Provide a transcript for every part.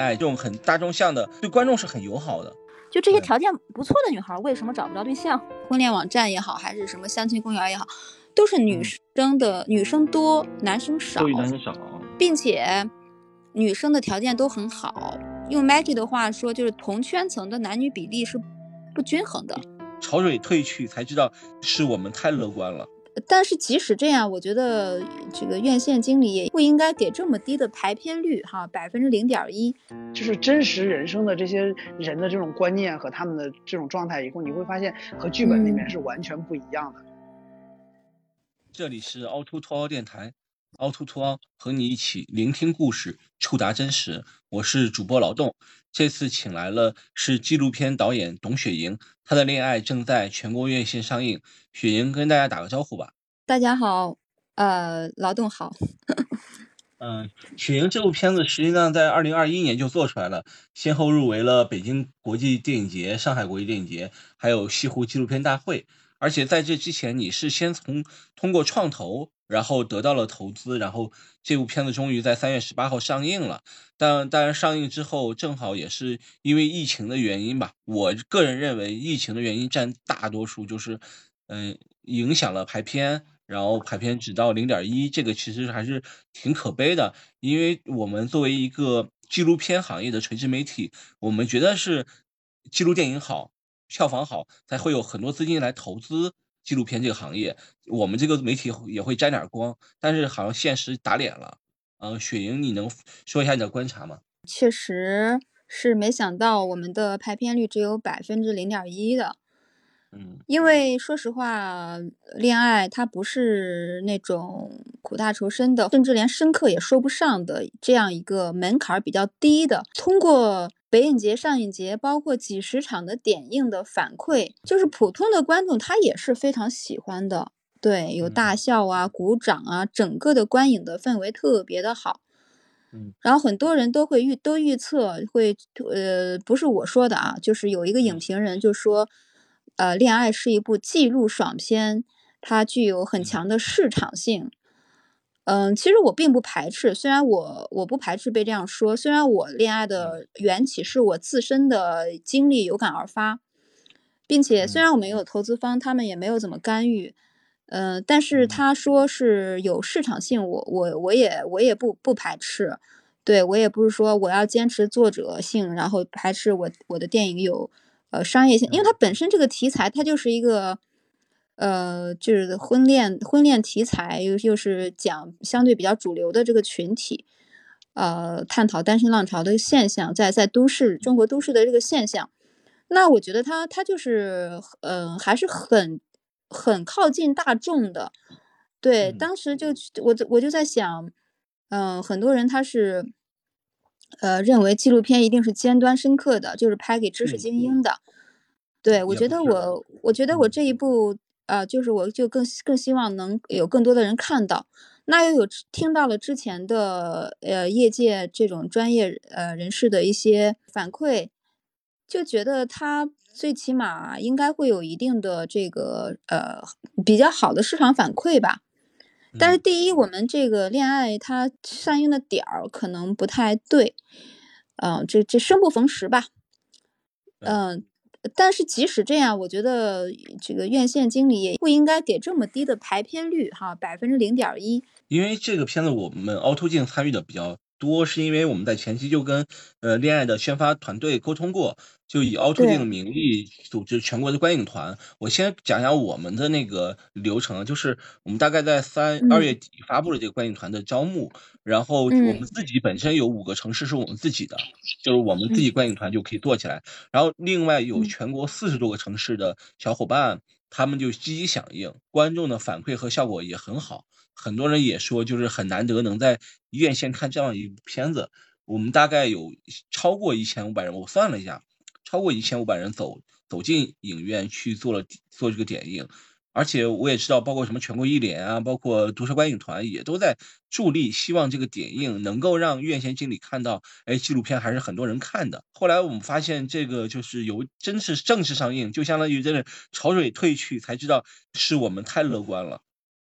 爱这种很大众向的，对观众是很友好的。就这些条件不错的女孩，为什么找不着对象？婚恋网站也好，还是什么相亲公园也好，都是女生的，女生多，男生少，男生少，并且女生的条件都很好。用 Maggie 的话说，就是同圈层的男女比例是不均衡的。潮水退去，才知道是我们太乐观了。但是即使这样，我觉得这个院线经理也不应该给这么低的排片率哈，百分之零点一。就是真实人生的这些人的这种观念和他们的这种状态，以后你会发现和剧本里面是完全不一样的。这里是凹凸凸凹电台，凹凸凸凹和你一起聆听故事，触达真实。我是主播劳动，这次请来了是纪录片导演董雪莹，她的恋爱正在全国院线上映。雪莹跟大家打个招呼吧。大家好，呃，劳动好。嗯，雪莹这部片子实际上在二零二一年就做出来了，先后入围了北京国际电影节、上海国际电影节，还有西湖纪录片大会。而且在这之前，你是先从通过创投，然后得到了投资，然后这部片子终于在三月十八号上映了。但当然上映之后，正好也是因为疫情的原因吧。我个人认为，疫情的原因占大多数，就是。嗯，影响了排片，然后排片只到零点一，这个其实还是挺可悲的。因为我们作为一个纪录片行业的垂直媒体，我们觉得是纪录电影好，票房好，才会有很多资金来投资纪录片这个行业。我们这个媒体也会沾点光，但是好像现实打脸了。嗯，雪莹，你能说一下你的观察吗？确实是没想到我们的排片率只有百分之零点一的。嗯，因为说实话，恋爱它不是那种苦大仇深的，甚至连深刻也说不上的这样一个门槛比较低的。通过北影节、上影节，包括几十场的点映的反馈，就是普通的观众他也是非常喜欢的。对，有大笑啊、鼓掌啊，整个的观影的氛围特别的好。嗯，然后很多人都会预都预测会，呃，不是我说的啊，就是有一个影评人就说。呃，恋爱是一部记录爽片，它具有很强的市场性。嗯，其实我并不排斥，虽然我我不排斥被这样说，虽然我恋爱的缘起是我自身的经历有感而发，并且虽然我没有投资方，他们也没有怎么干预，嗯，但是他说是有市场性，我我我也我也不不排斥，对我也不是说我要坚持作者性，然后排斥我我的电影有。呃，商业性，因为它本身这个题材，它就是一个，呃，就是婚恋婚恋题材，又又是讲相对比较主流的这个群体，呃，探讨单身浪潮的现象，在在都市中国都市的这个现象，那我觉得它它就是，嗯，还是很很靠近大众的，对，当时就我我就在想，嗯，很多人他是。呃，认为纪录片一定是尖端深刻的，就是拍给知识精英的。对我觉得我，我觉得我这一部，呃，就是我就更更希望能有更多的人看到。那又有听到了之前的呃业界这种专业呃人士的一些反馈，就觉得他最起码应该会有一定的这个呃比较好的市场反馈吧。但是第一，我们这个恋爱它上映的点儿可能不太对，嗯，这这生不逢时吧，嗯，但是即使这样，我觉得这个院线经理也不应该给这么低的排片率哈，百分之零点一。因为这个片子我们凹凸镜参与的比较多，是因为我们在前期就跟呃恋爱的宣发团队沟通过。就以凹凸镜的名义组织全国的观影团。我先讲一下我们的那个流程，就是我们大概在三二月底发布了这个观影团的招募，然后我们自己本身有五个城市是我们自己的，就是我们自己观影团就可以做起来。然后另外有全国四十多个城市的小伙伴，他们就积极响应，观众的反馈和效果也很好。很多人也说，就是很难得能在院线看这样一部片子。我们大概有超过一千五百人，我算了一下。超过一千五百人走走进影院去做了做这个点映，而且我也知道，包括什么全国艺联啊，包括毒舌观影团也都在助力，希望这个点映能够让院线经理看到，哎，纪录片还是很多人看的。后来我们发现，这个就是由真是正式上映，就相当于真的潮水退去，才知道是我们太乐观了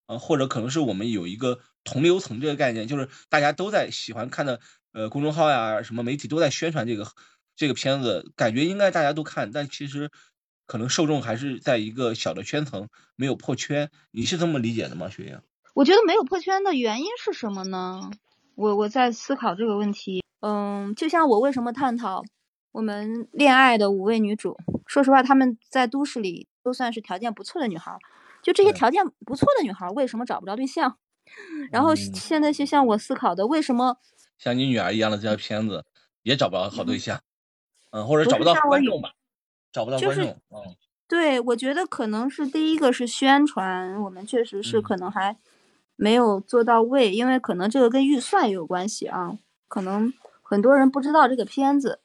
啊，或者可能是我们有一个同流层这个概念，就是大家都在喜欢看的呃公众号呀、什么媒体都在宣传这个这个片子，感觉应该大家都看，但其实可能受众还是在一个小的圈层，没有破圈。你是这么理解的吗，雪莹？我觉得没有破圈的原因是什么呢？我我在思考这个问题。嗯，就像我为什么探讨我们恋爱的五位女主，说实话，她们在都市里都算是条件不错的女孩。就这些条件不错的女孩，为什么找不着对象？然后现在就像我思考的，为什么像你女儿一样的这条片子也找不着好对象？嗯，或者找不到观众吧？找不到观众。嗯，对，我觉得可能是第一个是宣传，我们确实是可能还没有做到位，因为可能这个跟预算也有关系啊。可能很多人不知道这个片子。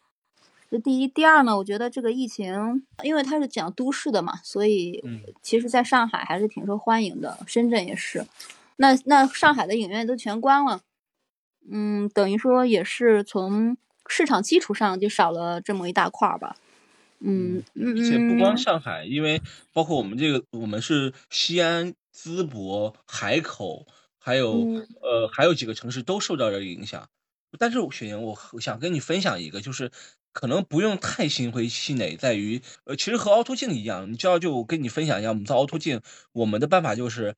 这第一，第二呢？我觉得这个疫情，因为它是讲都市的嘛，所以其实在上海还是挺受欢迎的，深圳也是。那那上海的影院都全关了，嗯，等于说也是从市场基础上就少了这么一大块儿吧。嗯嗯而且不光上海，因为包括我们这个，我们是西安、淄博、海口，还有呃还有几个城市都受到了影响。但是雪莹，我想跟你分享一个，就是。可能不用太心灰气馁，在于，呃，其实和凹凸镜一样，你知道，就跟你分享一下，我们做凹凸镜，我们的办法就是，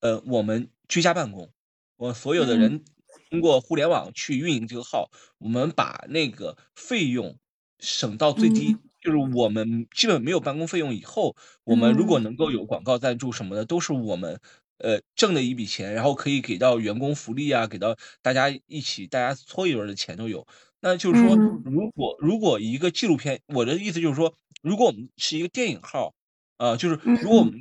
呃，我们居家办公，我所有的人通过互联网去运营这个号，我们把那个费用省到最低，就是我们基本没有办公费用。以后我们如果能够有广告赞助什么的，都是我们呃挣的一笔钱，然后可以给到员工福利啊，给到大家一起大家搓一轮的钱都有。那就是说，如果如果一个纪录片，我的意思就是说，如果我们是一个电影号，啊，就是如果我们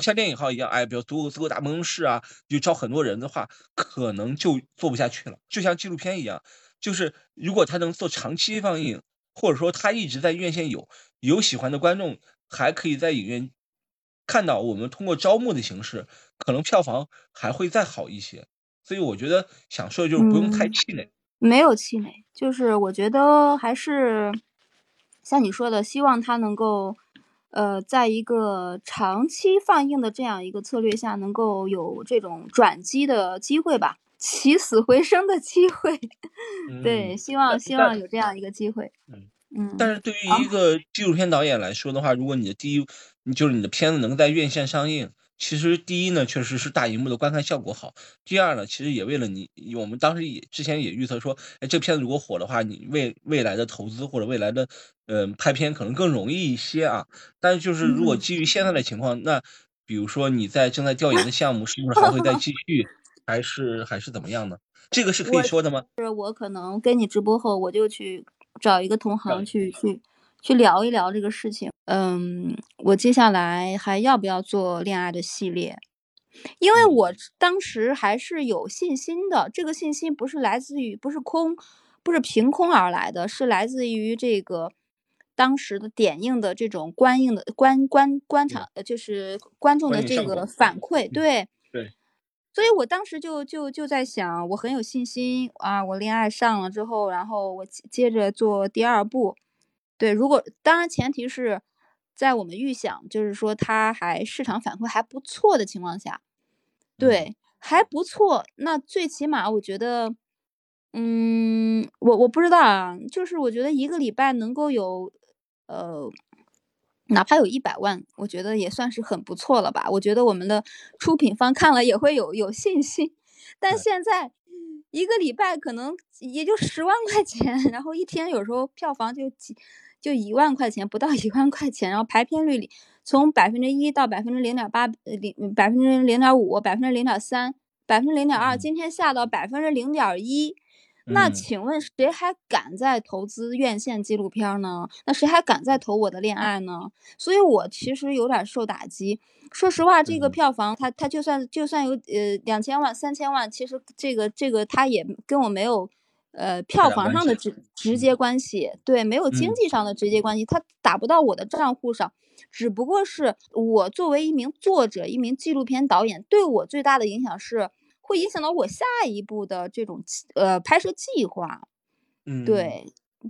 像电影号一样，哎，比如租租个大办公室啊，就招很多人的话，可能就做不下去了。就像纪录片一样，就是如果他能做长期放映，或者说他一直在院线有有喜欢的观众，还可以在影院看到我们通过招募的形式，可能票房还会再好一些。所以我觉得想说的就是不用太气馁。没有气馁，就是我觉得还是像你说的，希望它能够，呃，在一个长期放映的这样一个策略下，能够有这种转机的机会吧，起死回生的机会。对，希望希望有这样一个机会。嗯嗯。但是对于一个纪录片导演来说的话，如果你的第一，就是你的片子能在院线上映。其实第一呢，确实是大荧幕的观看效果好。第二呢，其实也为了你，我们当时也之前也预测说，哎，这片子如果火的话，你未未来的投资或者未来的，呃，拍片可能更容易一些啊。但是就是如果基于现在的情况，那比如说你在正在调研的项目，是不是还会再继续，还是还是怎么样呢？这个是可以说的吗？是我可能跟你直播后，我就去找一个同行去去。去聊一聊这个事情。嗯，我接下来还要不要做恋爱的系列？因为我当时还是有信心的。这个信心不是来自于，不是空，不是凭空而来的，是来自于这个当时的点映的这种观映的观观观察，呃，就是观众的这个反馈。对对。所以我当时就就就在想，我很有信心啊！我恋爱上了之后，然后我接着做第二步。对，如果当然前提是在我们预想，就是说他还市场反馈还不错的情况下，对，还不错。那最起码我觉得，嗯，我我不知道啊，就是我觉得一个礼拜能够有，呃，哪怕有一百万，我觉得也算是很不错了吧。我觉得我们的出品方看了也会有有信心，但现在。一个礼拜可能也就十万块钱，然后一天有时候票房就几就一万块钱，不到一万块钱，然后排片率里从百分之一到百分之零点八，零百分之零点五，百分之零点三，百分之零点二，今天下到百分之零点一。那请问谁还敢再投资院线纪录片呢？那谁还敢再投我的恋爱呢？所以我其实有点受打击。说实话，这个票房，它它就算就算有呃两千万、三千万，其实这个这个它也跟我没有呃票房上的直直接关系，对，没有经济上的直接关系，它打不到我的账户上。只不过是我作为一名作者、一名纪录片导演，对我最大的影响是。会影响到我下一步的这种呃拍摄计划，嗯，对，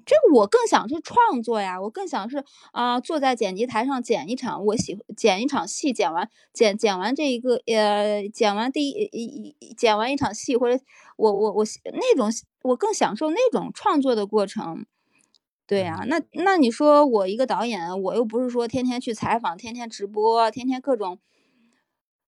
这个我更想是创作呀，我更想是啊坐在剪辑台上剪一场我喜剪一场戏，剪完剪剪完这一个呃剪完第一一剪完一场戏，或者我我我那种我更享受那种创作的过程。对呀，那那你说我一个导演，我又不是说天天去采访，天天直播，天天各种，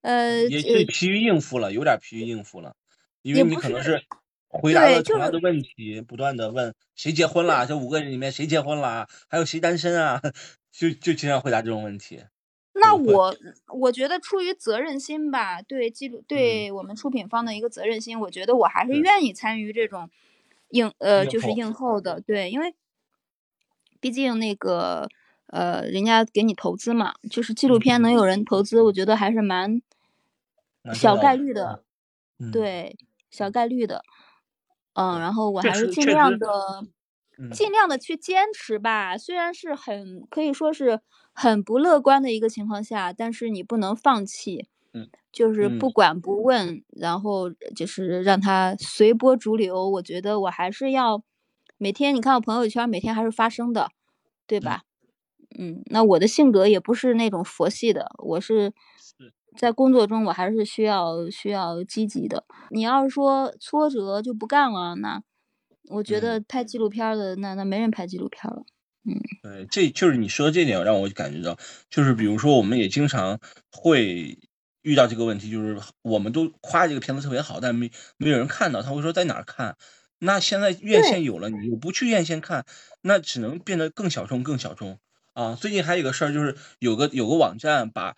呃，也是疲于应付了，有点疲于应付了，因为你可能是回答了同样的问题，不断的问谁结婚了，这五个人里面谁结婚了，还有谁单身啊，就就经常回答这种问题。那我我觉得出于责任心吧，对记录对我们出品方的一个责任心，我觉得我还是愿意参与这种应呃就是应后的，对，因为。毕竟那个，呃，人家给你投资嘛，就是纪录片能有人投资，我觉得还是蛮小概率的，对，小概率的，嗯，然后我还是尽量的，尽量的去坚持吧。虽然是很可以说是很不乐观的一个情况下，但是你不能放弃，嗯，就是不管不问，然后就是让它随波逐流。我觉得我还是要。每天你看我朋友圈，每天还是发生的，对吧？嗯，那我的性格也不是那种佛系的，我是在工作中我还是需要需要积极的。你要是说挫折就不干了，那我觉得拍纪录片的那那没人拍纪录片了。嗯，对，这就是你说的这点让我感觉到，就是比如说我们也经常会遇到这个问题，就是我们都夸这个片子特别好，但没没有人看到，他会说在哪儿看？那现在院线有了，你又不去院线看，那只能变得更小众，更小众啊！最近还有个事儿，就是有个有个网站把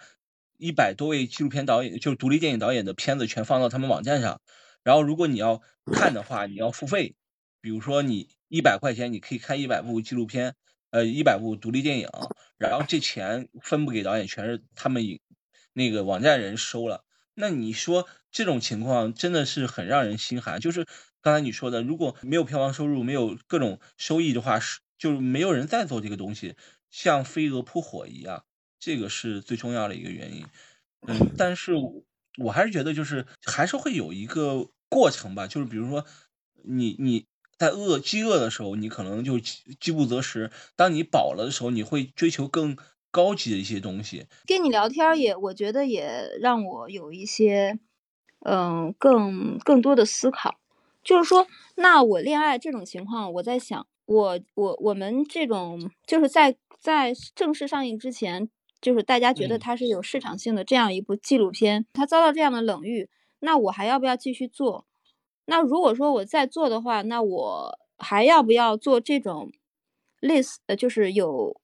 一百多位纪录片导演，就是独立电影导演的片子全放到他们网站上，然后如果你要看的话，你要付费，比如说你一百块钱，你可以看一百部纪录片，呃，一百部独立电影，然后这钱分不给导演，全是他们影那个网站人收了。那你说这种情况真的是很让人心寒，就是。刚才你说的，如果没有票房收入，没有各种收益的话，是就没有人在做这个东西，像飞蛾扑火一样，这个是最重要的一个原因。嗯，但是我还是觉得，就是还是会有一个过程吧，就是比如说，你你在饿饥饿的时候，你可能就饥不择食；当你饱了的时候，你会追求更高级的一些东西。跟你聊天也，我觉得也让我有一些，嗯，更更多的思考。就是说，那我恋爱这种情况，我在想，我我我们这种就是在在正式上映之前，就是大家觉得它是有市场性的这样一部纪录片，它遭到这样的冷遇，那我还要不要继续做？那如果说我再做的话，那我还要不要做这种类似呃，就是有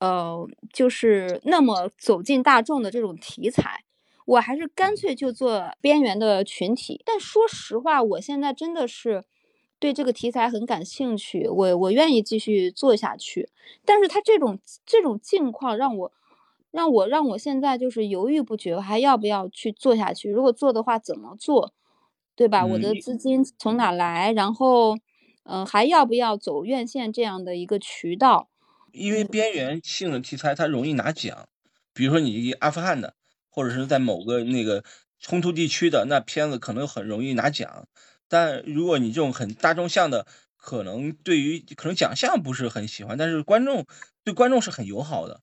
呃，就是那么走进大众的这种题材？我还是干脆就做边缘的群体，但说实话，我现在真的是对这个题材很感兴趣，我我愿意继续做下去。但是他这种这种境况让我让我让我现在就是犹豫不决，还要不要去做下去？如果做的话，怎么做？对吧？我的资金从哪来？然后，嗯，还要不要走院线这样的一个渠道？因为边缘性的题材它容易拿奖，比如说你阿富汗的。或者是在某个那个冲突地区的那片子可能很容易拿奖，但如果你这种很大众向的，可能对于可能奖项不是很喜欢，但是观众对观众是很友好的，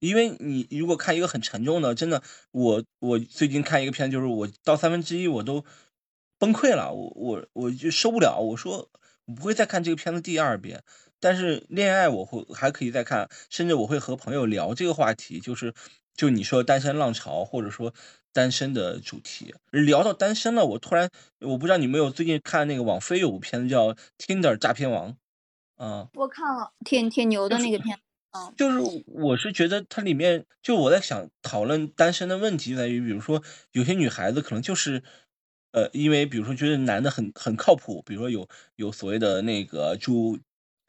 因为你如果看一个很沉重的，真的，我我最近看一个片，就是我到三分之一我都崩溃了，我我我就受不了，我说我不会再看这个片子第二遍，但是恋爱我会还可以再看，甚至我会和朋友聊这个话题，就是。就你说单身浪潮，或者说单身的主题，聊到单身了，我突然我不知道你没有最近看那个网飞有部片子叫《Tinder 诈骗王》，啊，我看了，挺挺牛的那个片，就是我是觉得它里面就我在想讨论单身的问题在于，比如说有些女孩子可能就是，呃，因为比如说觉得男的很很靠谱，比如说有有所谓的那个住。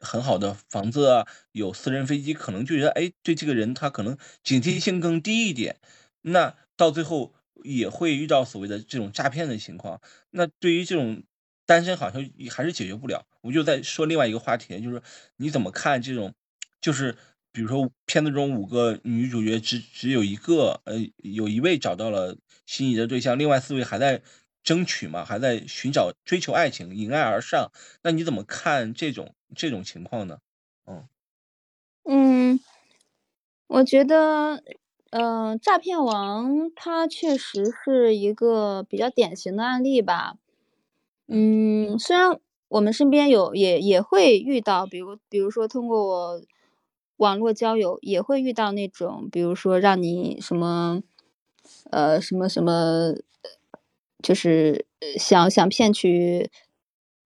很好的房子啊，有私人飞机，可能就觉得哎，对这个人他可能警惕性更低一点，那到最后也会遇到所谓的这种诈骗的情况。那对于这种单身，好像还是解决不了。我就在说另外一个话题，就是你怎么看这种，就是比如说片子中五个女主角只只有一个，呃，有一位找到了心仪的对象，另外四位还在。争取嘛，还在寻找、追求爱情，迎爱而上。那你怎么看这种这种情况呢？嗯嗯，我觉得，嗯，诈骗王他确实是一个比较典型的案例吧。嗯，虽然我们身边有也也会遇到，比如比如说通过网络交友，也会遇到那种，比如说让你什么，呃，什么什么，就是想想骗取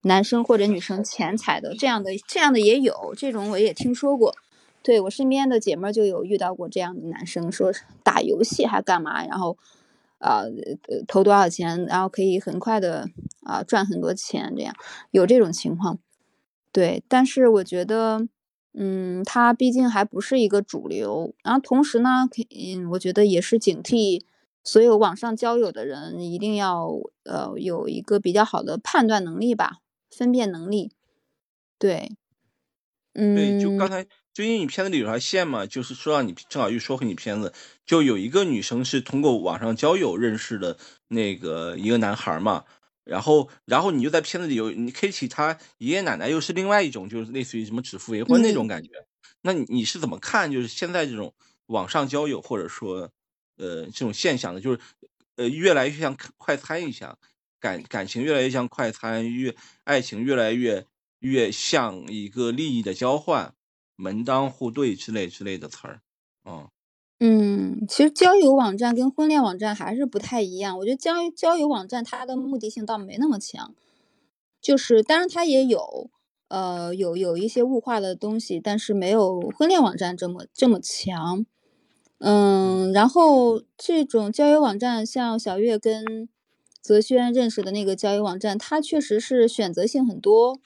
男生或者女生钱财的这样的这样的也有，这种我也听说过。对我身边的姐妹就有遇到过这样的男生，说打游戏还干嘛，然后。啊，投多少钱，然后可以很快的啊赚很多钱，这样有这种情况，对。但是我觉得，嗯，它毕竟还不是一个主流。然后同时呢，嗯，我觉得也是警惕所有网上交友的人，一定要呃有一个比较好的判断能力吧，分辨能力。对，嗯。对，就刚才。最近你片子里有条线嘛？就是说让你正好又说回你片子，就有一个女生是通过网上交友认识的那个一个男孩嘛，然后然后你就在片子里有你 Kitty 他爷爷奶奶又是另外一种，就是类似于什么指腹为婚那种感觉。那你你是怎么看？就是现在这种网上交友或者说呃这种现象的，就是呃越来越像快餐一样，感感情越来越像快餐，越爱情越来越越像一个利益的交换。门当户对之类之类的词儿，嗯嗯，其实交友网站跟婚恋网站还是不太一样。我觉得交交友网站它的目的性倒没那么强，就是当然它也有呃有有一些物化的东西，但是没有婚恋网站这么这么强。嗯，然后这种交友网站，像小月跟泽轩认识的那个交友网站，它确实是选择性很多。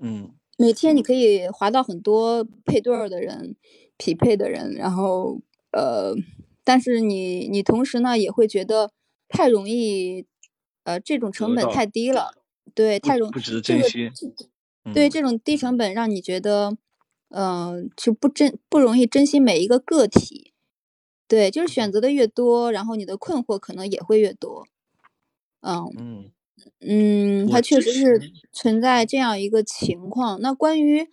嗯。每天你可以划到很多配对儿的人，匹配的人，然后呃，但是你你同时呢也会觉得太容易，呃，这种成本太低了，对，太容不值得珍惜，对，这种低成本让你觉得，嗯，就不珍不容易珍惜每一个个体，对，就是选择的越多，然后你的困惑可能也会越多，嗯嗯。嗯，它确实是存在这样一个情况。那关于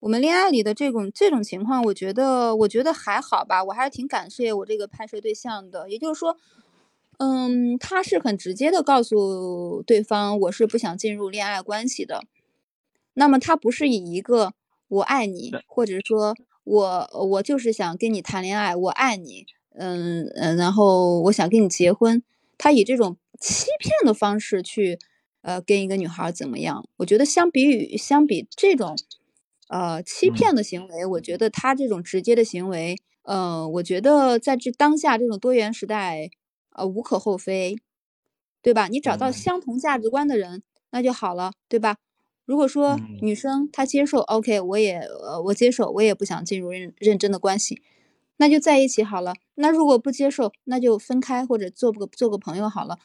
我们恋爱里的这种这种情况，我觉得我觉得还好吧，我还是挺感谢我这个拍摄对象的。也就是说，嗯，他是很直接的告诉对方，我是不想进入恋爱关系的。那么他不是以一个我爱你，或者说我我就是想跟你谈恋爱，我爱你，嗯嗯，然后我想跟你结婚。他以这种欺骗的方式去，呃，跟一个女孩怎么样？我觉得相比于相比这种，呃，欺骗的行为，我觉得他这种直接的行为，呃，我觉得在这当下这种多元时代，呃，无可厚非，对吧？你找到相同价值观的人，那就好了，对吧？如果说女生她接受，OK，我也呃，我接受，我也不想进入认认真的关系。那就在一起好了。那如果不接受，那就分开或者做个做个朋友好了，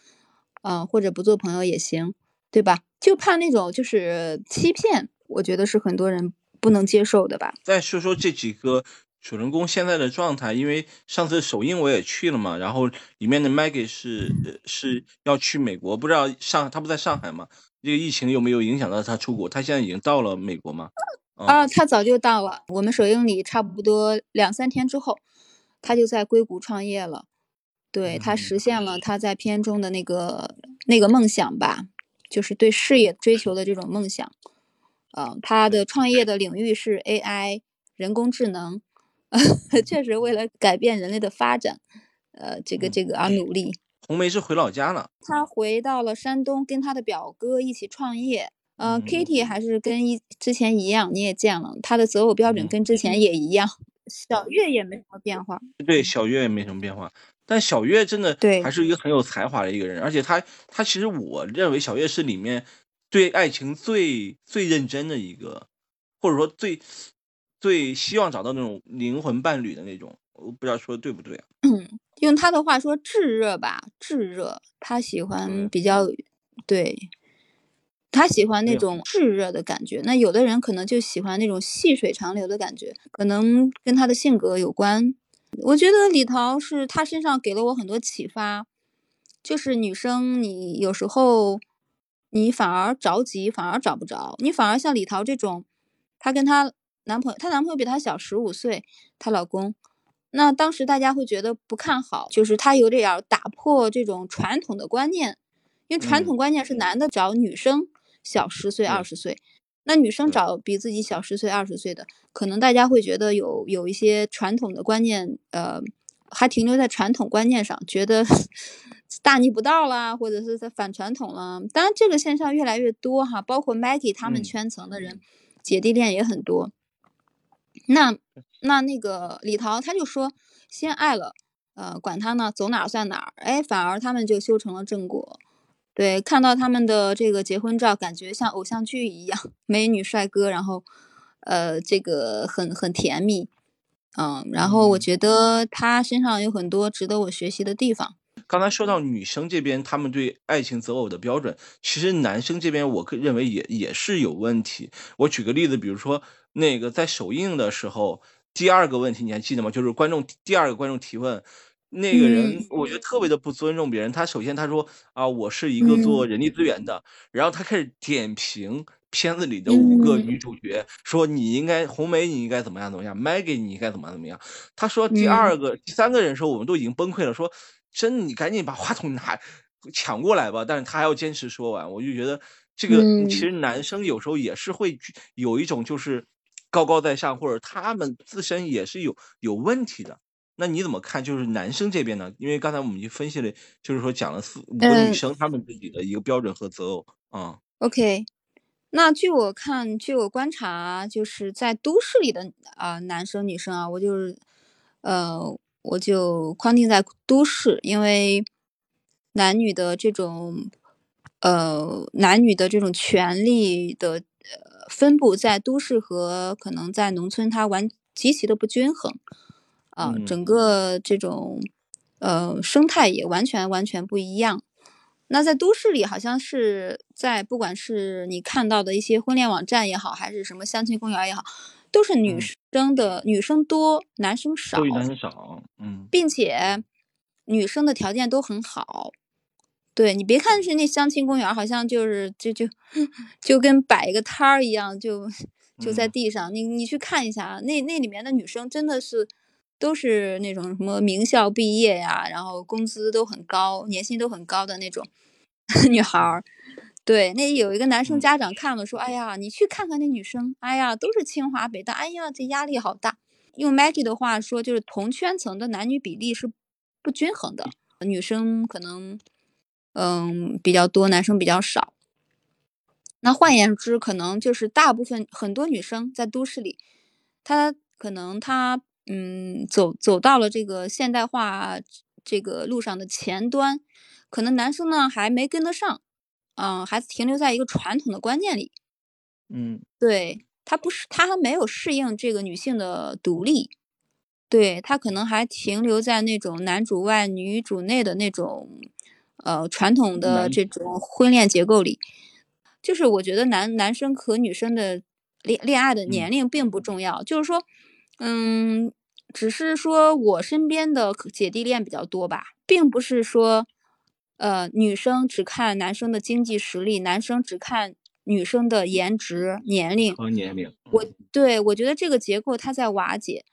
嗯，或者不做朋友也行，对吧？就怕那种就是欺骗，我觉得是很多人不能接受的吧。再说说这几个主人公现在的状态，因为上次首映我也去了嘛，然后里面的 Maggie 是是要去美国，不知道上他不在上海嘛？这个疫情有没有影响到他出国？他现在已经到了美国吗？啊，他早就到了。我们首映礼差不多两三天之后，他就在硅谷创业了。对他实现了他在片中的那个那个梦想吧，就是对事业追求的这种梦想。嗯，他的创业的领域是 AI 人工智能，确实为了改变人类的发展，呃，这个这个而努力。红梅是回老家了，他回到了山东，跟他的表哥一起创业。呃，Kitty 还是跟一之前一样，你也见了，他的择偶标准跟之前也一样。小月也没什么变化，对，小月也没什么变化。但小月真的对，还是一个很有才华的一个人，而且他他其实我认为小月是里面对爱情最最认真的一个，或者说最最希望找到那种灵魂伴侣的那种。我不知道说的对不对啊？嗯，用他的话说，炙热吧，炙热。他喜欢比较对。他喜欢那种炙热的感觉，那有的人可能就喜欢那种细水长流的感觉，可能跟他的性格有关。我觉得李桃是他身上给了我很多启发，就是女生你有时候你反而着急，反而找不着，你反而像李桃这种，她跟她男朋友，她男朋友比她小十五岁，她老公，那当时大家会觉得不看好，就是她有点打破这种传统的观念，因为传统观念是男的找女生。小十岁、二十岁。那女生找比自己小十岁、二十岁的，可能大家会觉得有有一些传统的观念，呃，还停留在传统观念上，觉得 大逆不道啦，或者是在反传统了。当然，这个现象越来越多哈，包括 Maggie 他们圈层的人，姐弟恋也很多。那那那个李桃他就说，先爱了，呃，管他呢，走哪儿算哪儿，哎，反而他们就修成了正果。对，看到他们的这个结婚照，感觉像偶像剧一样，美女帅哥，然后，呃，这个很很甜蜜，嗯，然后我觉得他身上有很多值得我学习的地方。刚才说到女生这边，他们对爱情择偶的标准，其实男生这边，我可认为也也是有问题。我举个例子，比如说。那个在首映的时候，第二个问题你还记得吗？就是观众第二个观众提问，那个人我觉得特别的不尊重别人。他首先他说啊，我是一个做人力资源的，然后他开始点评片子里的五个女主角，说你应该红梅你应该怎么样怎么样，Maggie 你应该怎么样怎么样。他说第二个第三个人说我们都已经崩溃了，说真你赶紧把话筒拿抢过来吧。但是他还要坚持说完，我就觉得这个其实男生有时候也是会有一种就是。高高在上，或者他们自身也是有有问题的，那你怎么看？就是男生这边呢？因为刚才我们已经分析了，就是说讲了四五个女生她们自己的一个标准和择偶啊。OK，那据我看，据我观察，就是在都市里的啊男生女生啊，我就是呃，我就框定在都市，因为男女的这种呃男女的这种权利的。分布在都市和可能在农村，它完极其的不均衡，啊，整个这种呃生态也完全完全不一样。那在都市里，好像是在不管是你看到的一些婚恋网站也好，还是什么相亲公园也好，都是女生的女生多，男生少，男生少，嗯，并且女生的条件都很好。对你别看是那相亲公园，好像就是就就 就跟摆一个摊儿一样，就就在地上。你你去看一下，那那里面的女生真的是都是那种什么名校毕业呀，然后工资都很高，年薪都很高的那种 女孩儿。对，那有一个男生家长看了说：“哎呀，你去看看那女生，哎呀，都是清华北大，哎呀，这压力好大。”用 Maggie 的话说，就是同圈层的男女比例是不均衡的，女生可能。嗯，比较多，男生比较少。那换言之，可能就是大部分很多女生在都市里，她可能她嗯走走到了这个现代化这个路上的前端，可能男生呢还没跟得上，嗯，还停留在一个传统的观念里。嗯，对他不是他还没有适应这个女性的独立，对他可能还停留在那种男主外女主内的那种。呃，传统的这种婚恋结构里，就是我觉得男男生和女生的恋恋爱的年龄并不重要，就是说，嗯，只是说我身边的姐弟恋比较多吧，并不是说，呃，女生只看男生的经济实力，男生只看女生的颜值、年龄和年龄。我对我觉得这个结构它在瓦解。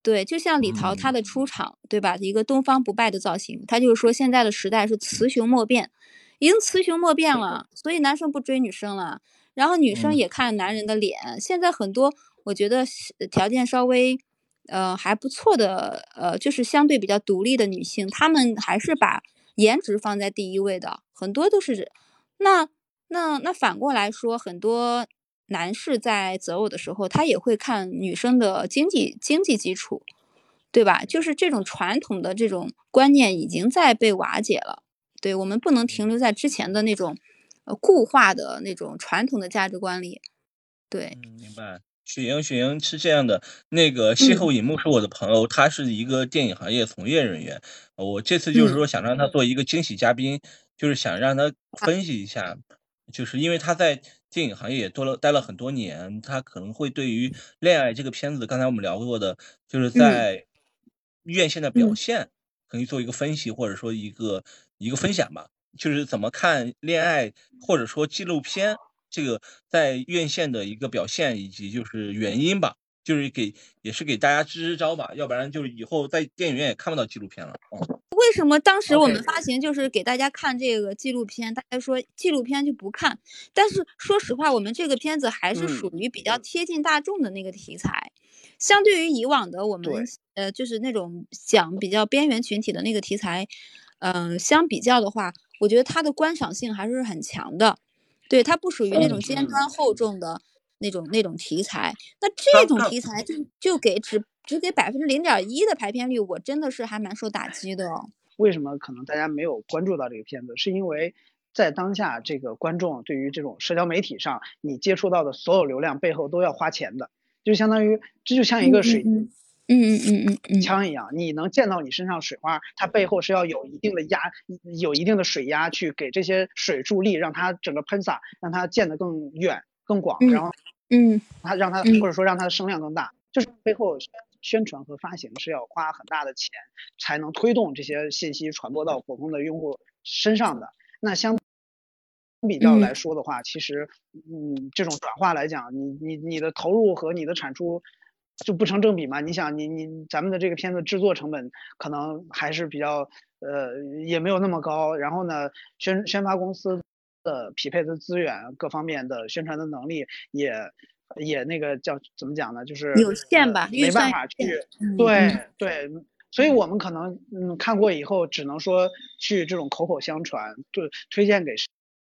对，就像李桃她的出场，对吧？一个东方不败的造型，他就是说现在的时代是雌雄莫辨，已经雌雄莫辨了，所以男生不追女生了，然后女生也看男人的脸。现在很多我觉得条件稍微呃还不错的，呃就是相对比较独立的女性，她们还是把颜值放在第一位的，很多都是。那那那反过来说，很多。男士在择偶的时候，他也会看女生的经济经济基础，对吧？就是这种传统的这种观念已经在被瓦解了。对我们不能停留在之前的那种呃固化的那种传统的价值观里。对，明白。雪莹，雪莹是这样的，那个邂逅银幕是我的朋友，他是一个电影行业从业人员。我这次就是说想让他做一个惊喜嘉宾，就是想让他分析一下，就是因为他在。电影行业也多了待了很多年，他可能会对于《恋爱》这个片子，刚才我们聊过的，就是在院线的表现，可以做一个分析，或者说一个一个分享吧。就是怎么看《恋爱》，或者说纪录片这个在院线的一个表现，以及就是原因吧。就是给也是给大家支支招吧，要不然就是以后在电影院也看不到纪录片了。不为什么当时我们发行就是给大家看这个纪录片，大家说纪录片就不看。但是说实话，我们这个片子还是属于比较贴近大众的那个题材，相对于以往的我们呃就是那种讲比较边缘群体的那个题材，嗯，相比较的话，我觉得它的观赏性还是很强的。对，它不属于那种尖端厚重的那种那种题材。那这种题材就就给只。只给百分之零点一的排片率，我真的是还蛮受打击的。为什么可能大家没有关注到这个片子？是因为在当下这个观众对于这种社交媒体上你接触到的所有流量背后都要花钱的，就相当于这就像一个水，嗯嗯嗯嗯嗯嗯枪一样，你能见到你身上水花，它背后是要有一定的压，有一定的水压去给这些水助力，让它整个喷洒，让它溅得更远更广，然后嗯，它让它或者说让它的声量更大，就是背后。宣传和发行是要花很大的钱才能推动这些信息传播到普通的用户身上的。那相比较来说的话，其实，嗯，这种转化来讲，你你你的投入和你的产出就不成正比嘛？你想，你你咱们的这个片子制作成本可能还是比较呃也没有那么高，然后呢，宣宣发公司的匹配的资源各方面的宣传的能力也。也那个叫怎么讲呢？就是有限吧，没办法去。对对，所以我们可能嗯看过以后，只能说去这种口口相传，对推荐给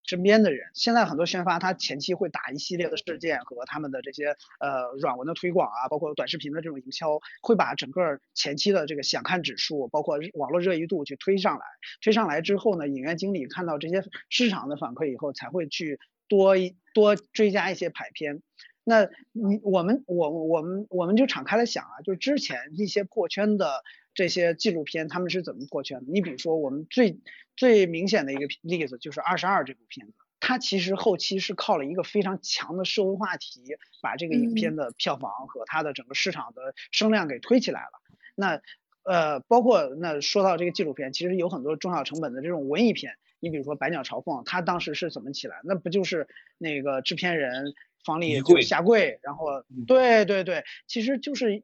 身边的人。现在很多宣发，他前期会打一系列的事件和他们的这些呃软文的推广啊，包括短视频的这种营销，会把整个前期的这个想看指数，包括网络热议度去推上来。推上来之后呢，影院经理看到这些市场的反馈以后，才会去多多追加一些排片。那你我们我我们我们就敞开了想啊，就是之前一些破圈的这些纪录片，他们是怎么破圈的？你比如说我们最最明显的一个例子就是《二十二》这部片子，它其实后期是靠了一个非常强的社会话题，把这个影片的票房和它的整个市场的声量给推起来了。那呃，包括那说到这个纪录片，其实有很多中小成本的这种文艺片，你比如说《百鸟朝凤》，它当时是怎么起来？那不就是那个制片人？房里就下跪，然后对对对，其实就是，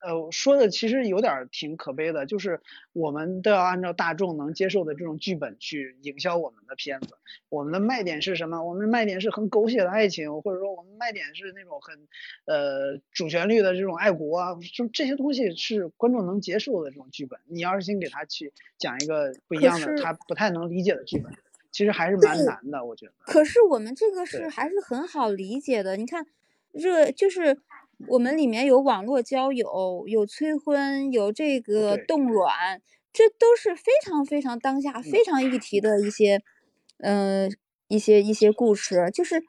呃，说的其实有点挺可悲的，就是我们都要按照大众能接受的这种剧本去营销我们的片子。我们的卖点是什么？我们的卖点是很狗血的爱情，或者说我们卖点是那种很呃主旋律的这种爱国啊，就这些东西是观众能接受的这种剧本。你要是先给他去讲一个不一样的，他不太能理解的剧本。其实还是蛮难的，我觉得。可是我们这个是还是很好理解的。你看，热就是我们里面有网络交友，有催婚，有这个冻卵，这都是非常非常当下、非常议题的一些，嗯，一些一些故事，就是。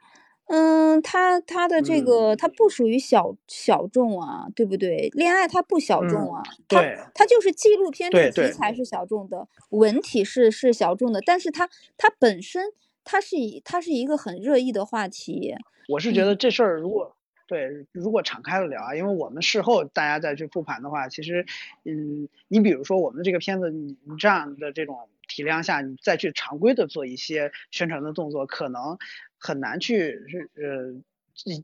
嗯，它它的这个它不属于小小众啊，对不对？恋爱它不小众啊，它它就是纪录片主题材是小众的，文体是是小众的，但是它它本身它是以它是一个很热议的话题。我是觉得这事儿如果对如果敞开了聊啊，因为我们事后大家再去复盘的话，其实嗯，你比如说我们这个片子，你你这样的这种体量下，你再去常规的做一些宣传的动作，可能。很难去是呃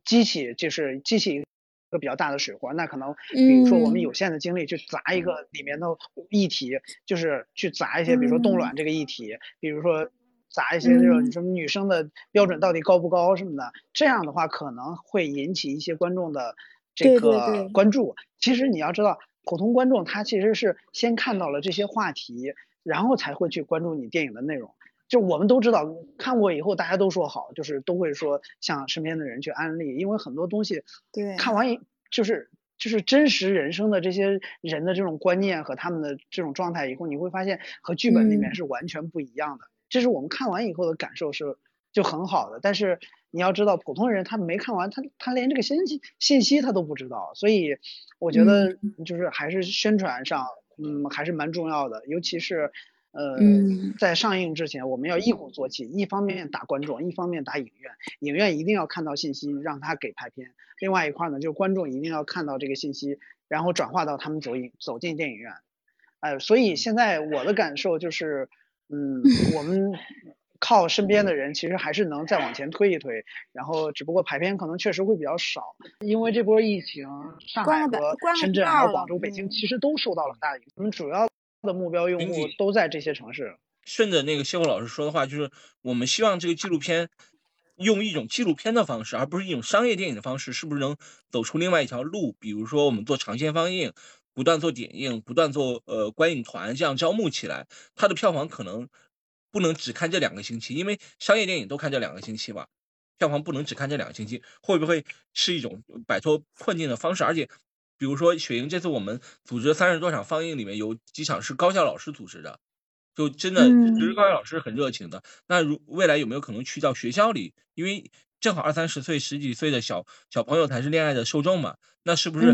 激起就是激起一个比较大的水花，那可能比如说我们有限的精力去砸一个里面的议题，就是去砸一些比如说冻卵这个议题，比如说砸一些这种什么女生的标准到底高不高什么的，这样的话可能会引起一些观众的这个关注。其实你要知道，普通观众他其实是先看到了这些话题，然后才会去关注你电影的内容。就我们都知道，看过以后大家都说好，就是都会说向身边的人去安利，因为很多东西，对，看完就是就是真实人生的这些人的这种观念和他们的这种状态以后，你会发现和剧本里面是完全不一样的。这是我们看完以后的感受是就很好的，但是你要知道，普通人他没看完，他他连这个信息信息他都不知道，所以我觉得就是还是宣传上，嗯，还是蛮重要的，尤其是。呃，在上映之前，我们要一鼓作气，一方面打观众，一方面打影院。影院一定要看到信息，让他给排片。另外一块呢，就是观众一定要看到这个信息，然后转化到他们走影走进电影院。哎，所以现在我的感受就是，嗯，我们靠身边的人，其实还是能再往前推一推。然后，只不过排片可能确实会比较少，因为这波疫情，上海和深圳还有广州、北京其实都受到了很大的影响。我们主要。的目标用户都在这些城市。顺着那个谢火老师说的话，就是我们希望这个纪录片用一种纪录片的方式，而不是一种商业电影的方式，是不是能走出另外一条路？比如说我们做长线放映，不断做点映，不断做呃观影团，这样招募起来，它的票房可能不能只看这两个星期，因为商业电影都看这两个星期嘛，票房不能只看这两个星期，会不会是一种摆脱困境的方式？而且，比如说雪莹这次我们组织三十多场放映，里面有几场是高校老师组织的。就真的，其实高校老师很热情的。那如未来有没有可能去到学校里？因为正好二三十岁、十几岁的小小朋友才是恋爱的受众嘛。那是不是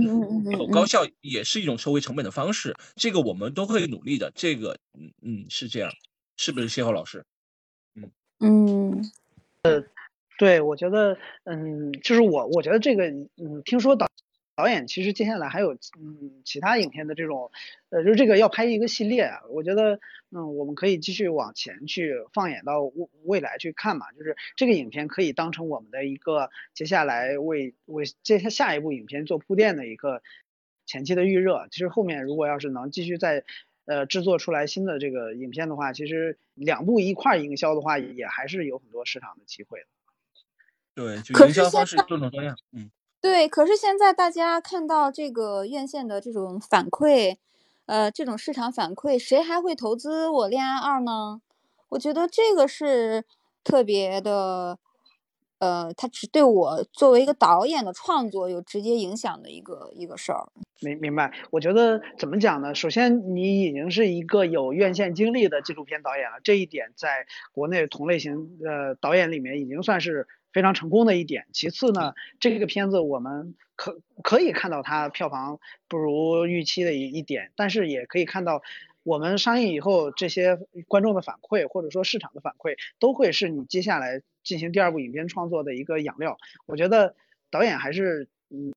走高校也是一种收回成本的方式？这个我们都会努力的。这个，嗯嗯，是这样，是不是谢浩老师？嗯嗯，呃，对，我觉得，嗯，就是我，我觉得这个，嗯，听说导。导演其实接下来还有嗯其他影片的这种，呃就是这个要拍一个系列啊，我觉得嗯我们可以继续往前去放眼到未未来去看嘛，就是这个影片可以当成我们的一个接下来为为接下下一部影片做铺垫的一个前期的预热。其实后面如果要是能继续再呃制作出来新的这个影片的话，其实两部一块营销的话，也还是有很多市场的机会的。对，就营销方式多种多样，嗯。对，可是现在大家看到这个院线的这种反馈，呃，这种市场反馈，谁还会投资我《恋爱二》呢？我觉得这个是特别的，呃，它只对我作为一个导演的创作有直接影响的一个一个事儿。明明白？我觉得怎么讲呢？首先，你已经是一个有院线经历的纪录片导演了，这一点在国内同类型呃导演里面已经算是。非常成功的一点。其次呢，这个片子我们可可以看到它票房不如预期的一一点，但是也可以看到我们上映以后这些观众的反馈或者说市场的反馈，都会是你接下来进行第二部影片创作的一个养料。我觉得导演还是嗯。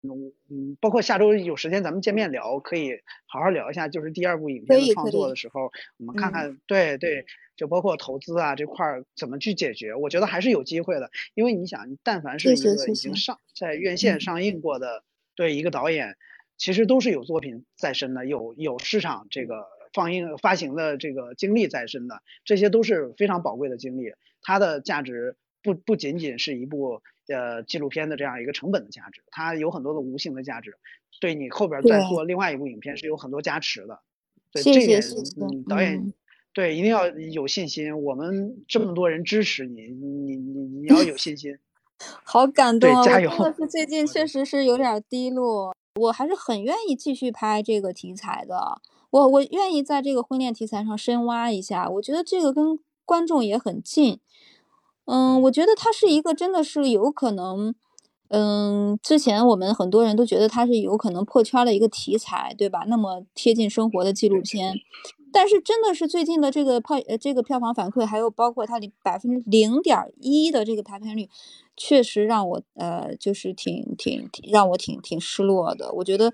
嗯嗯，包括下周有时间咱们见面聊，可以好好聊一下，就是第二部影片的创作的时候，我们看看，对对，就包括投资啊这块儿怎么去解决，我觉得还是有机会的，因为你想，但凡是一个已经上在院线上映过的，对一个导演，其实都是有作品在身的，有有市场这个放映发行的这个经历在身的，这些都是非常宝贵的经历，它的价值不不仅仅是一部。呃，纪录片的这样一个成本的价值，它有很多的无形的价值，对你后边再做另外一部影片是有很多加持的。对这点，嗯，导演对一定要有信心。我们这么多人支持你，你你你要有信心。好感动，加油！是最近确实是有点低落，我还是很愿意继续拍这个题材的。我我愿意在这个婚恋题材上深挖一下，我觉得这个跟观众也很近。嗯，我觉得它是一个真的是有可能，嗯，之前我们很多人都觉得它是有可能破圈的一个题材，对吧？那么贴近生活的纪录片，但是真的是最近的这个票呃这个票房反馈，还有包括它的百分之零点一的这个排片率，确实让我呃就是挺挺让我挺挺失落的。我觉得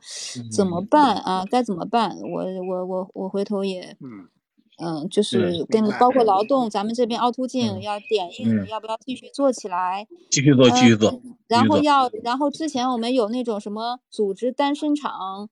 怎么办啊？该怎么办？我我我我回头也嗯。嗯，就是跟包括劳动，咱们这边凹凸镜要点映，要不要继续做起来？继续做，继续做。然后要，然后之前我们有那种什么组织单身场，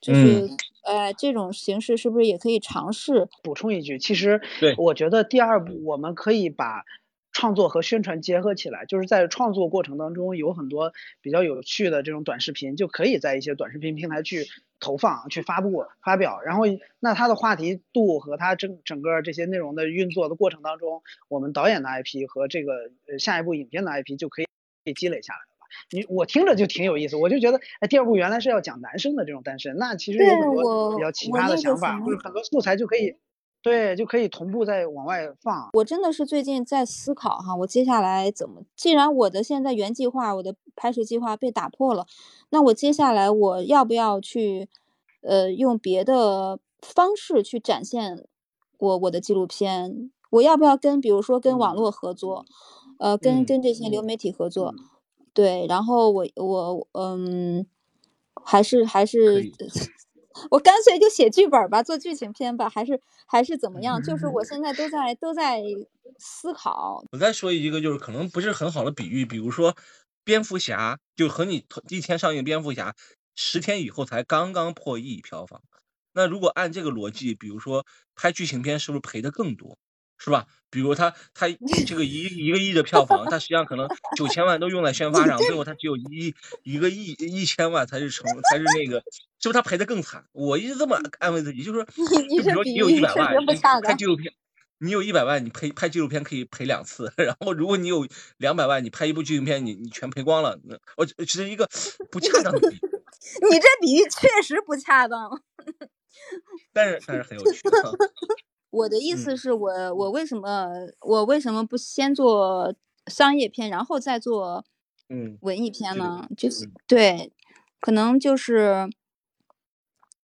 就是呃这种形式是不是也可以尝试？补充一句，其实我觉得第二步我们可以把。创作和宣传结合起来，就是在创作过程当中有很多比较有趣的这种短视频，就可以在一些短视频平台去投放、去发布、发表。然后，那它的话题度和它整整个这些内容的运作的过程当中，我们导演的 IP 和这个呃下一部影片的 IP 就可以被积累下来？你我听着就挺有意思，我就觉得哎，第二部原来是要讲男生的这种单身，那其实有很多比较奇葩的想法，或者很多素材就可以。对，就可以同步再往外放。我真的是最近在思考哈，我接下来怎么？既然我的现在原计划，我的拍摄计划被打破了，那我接下来我要不要去，呃，用别的方式去展现我我的纪录片？我要不要跟，比如说跟网络合作，呃，跟跟这些流媒体合作？对，然后我我嗯，还是还是。我干脆就写剧本吧，做剧情片吧，还是还是怎么样？就是我现在都在都在思考。我再说一个，就是可能不是很好的比喻，比如说蝙蝠侠，就和你一天上映蝙蝠侠，十天以后才刚刚破亿票房，那如果按这个逻辑，比如说拍剧情片，是不是赔的更多？是吧？比如他他 这个一一个亿的票房，他实际上可能九千万都用在宣发上，最后他只有一一个亿一千万才是成才是那个，是不是他赔的更惨？我一直这么安慰自己，就是说，就比如说你有一百万，拍纪录片，你有一百万，你赔拍纪录片可以赔两次，然后如果你有两百万，你拍一部纪录片，你你全赔光了，我只是一个不恰当的比喻。你这比喻确实不恰当，但是但是很有趣。我的意思是我我为什么我为什么不先做商业片，然后再做嗯文艺片呢？就是对，可能就是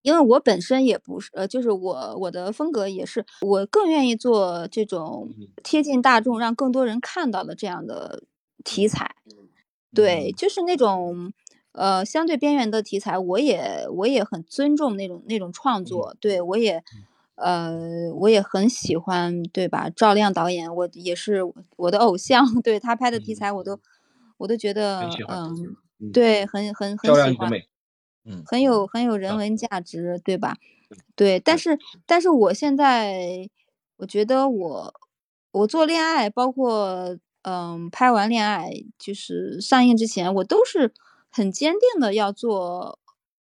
因为我本身也不是呃，就是我我的风格也是，我更愿意做这种贴近大众、让更多人看到的这样的题材。对，就是那种呃相对边缘的题材，我也我也很尊重那种那种创作。对我也。呃，我也很喜欢，对吧？赵亮导演，我也是我的偶像，对他拍的题材，我都我都觉得，嗯，对，很很很喜欢，嗯，很有很有人文价值，对吧？对，但是但是我现在，我觉得我我做恋爱，包括嗯，拍完恋爱就是上映之前，我都是很坚定的要做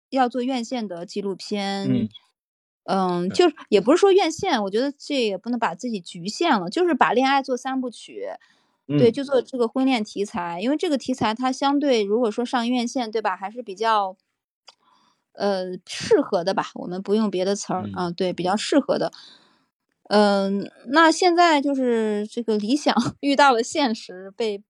要做院线的纪录片。嗯，就是也不是说院线，我觉得这也不能把自己局限了，就是把恋爱做三部曲，对，就做这个婚恋题材，因为这个题材它相对如果说上院线，对吧，还是比较，呃，适合的吧，我们不用别的词儿啊，对，比较适合的。嗯，那现在就是这个理想 遇到了现实，被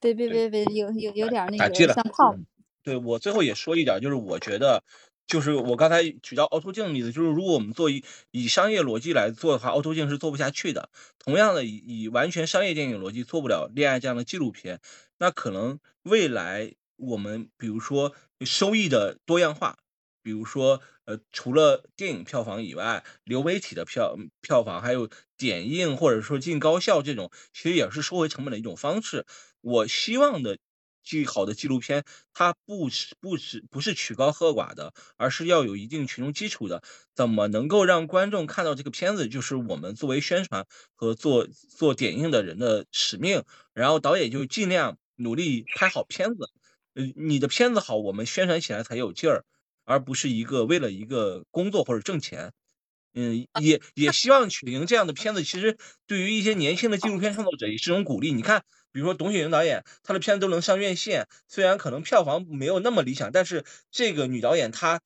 被被被被有有有点那个像泡。对我最后也说一点，就是我觉得。就是我刚才举到凹凸镜的例子，就是如果我们做以以商业逻辑来做的话，凹凸镜是做不下去的。同样的，以以完全商业电影逻辑做不了恋爱这样的纪录片，那可能未来我们比如说收益的多样化，比如说呃除了电影票房以外，流媒体的票票房，还有点映或者说进高校这种，其实也是收回成本的一种方式。我希望的。既好的纪录片，它不是不是不是曲高和寡的，而是要有一定群众基础的。怎么能够让观众看到这个片子，就是我们作为宣传和做做点映的人的使命。然后导演就尽量努力拍好片子。呃，你的片子好，我们宣传起来才有劲儿，而不是一个为了一个工作或者挣钱。嗯，也也希望曲莹这样的片子，其实对于一些年轻的纪录片创作者也是一种鼓励。你看。比如说董雪莹导演，她的片子都能上院线，虽然可能票房没有那么理想，但是这个女导演她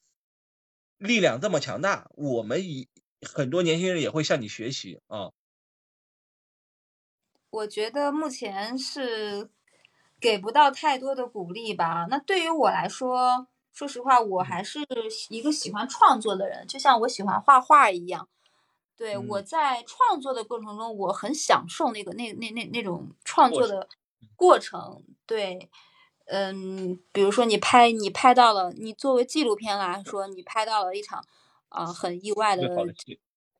力量这么强大，我们以很多年轻人也会向你学习啊。我觉得目前是给不到太多的鼓励吧。那对于我来说，说实话，我还是一个喜欢创作的人，就像我喜欢画画一样。对，我在创作的过程中，我很享受那个那那那那种创作的过程。对，嗯，比如说你拍你拍到了，你作为纪录片来说，你拍到了一场啊很意外的，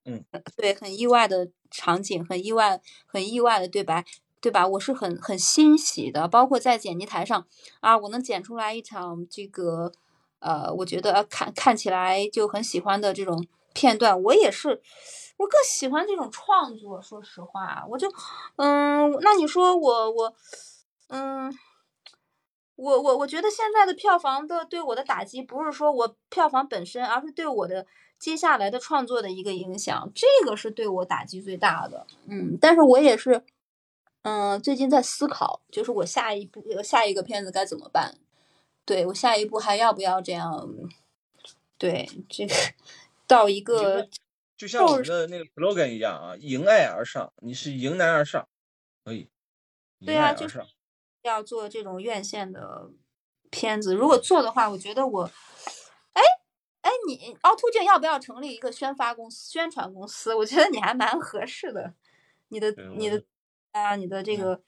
嗯，对，很意外的场景，很意外很意外的对白，对吧？我是很很欣喜的。包括在剪辑台上啊，我能剪出来一场这个呃，我觉得看看起来就很喜欢的这种片段，我也是。我更喜欢这种创作，说实话，我就，嗯，那你说我我，嗯，我我我觉得现在的票房的对我的打击，不是说我票房本身，而是对我的接下来的创作的一个影响，这个是对我打击最大的。嗯，但是我也是，嗯，最近在思考，就是我下一步下一个片子该怎么办？对我下一步还要不要这样？对，这个到一个。就像我们的那个 slogan 一样啊，迎爱而上，你是迎难而上，可以。对啊，就是要做这种院线的片子。如果做的话，我觉得我，哎哎，你凹凸镜要不要成立一个宣发公司、宣传公司？我觉得你还蛮合适的。你的、你的啊，你的这个，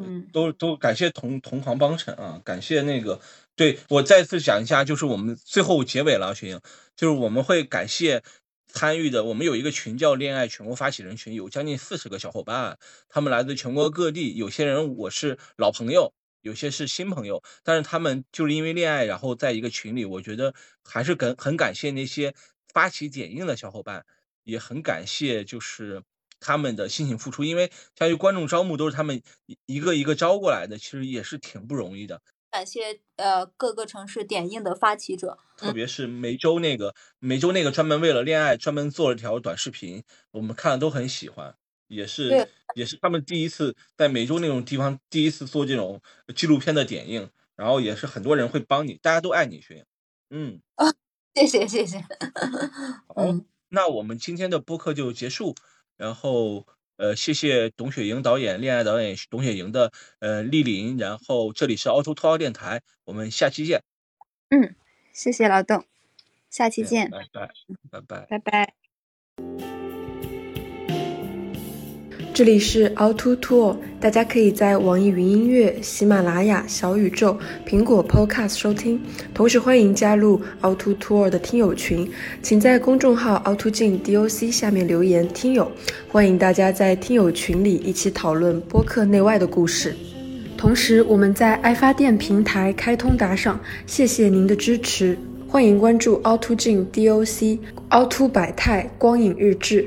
嗯，都都感谢同同行帮衬啊，感谢那个，对我再次讲一下，就是我们最后结尾了，雪莹，就是我们会感谢。参与的，我们有一个群叫“恋爱全国发起人群”，有将近四十个小伙伴，他们来自全国各地。有些人我是老朋友，有些是新朋友，但是他们就是因为恋爱，然后在一个群里。我觉得还是感很感谢那些发起点映的小伙伴，也很感谢，就是他们的辛勤付出，因为相当于观众招募都是他们一个一个招过来的，其实也是挺不容易的。感谢呃各个城市点映的发起者，特别是梅州那个梅州那个专门为了恋爱专门做了条短视频，我们看了都很喜欢，也是也是他们第一次在梅州那种地方第一次做这种纪录片的点映，然后也是很多人会帮你，大家都爱你，学嗯。啊，谢谢谢谢，好，那我们今天的播客就结束，然后。呃，谢谢董雪莹导演，恋爱导演董雪莹的呃莅临，然后这里是凹凸凸凹电台，我们下期见。嗯，谢谢劳动，下期见，拜拜，拜拜，拜拜。这里是凹凸凸，大家可以在网易云音乐、喜马拉雅、小宇宙、苹果 Podcast 收听，同时欢迎加入凹凸凸的听友群，请在公众号凹凸镜 DOC 下面留言“听友”，欢迎大家在听友群里一起讨论播客内外的故事。同时，我们在爱发电平台开通打赏，谢谢您的支持，欢迎关注凹凸镜 DOC、凹凸百态光影日志。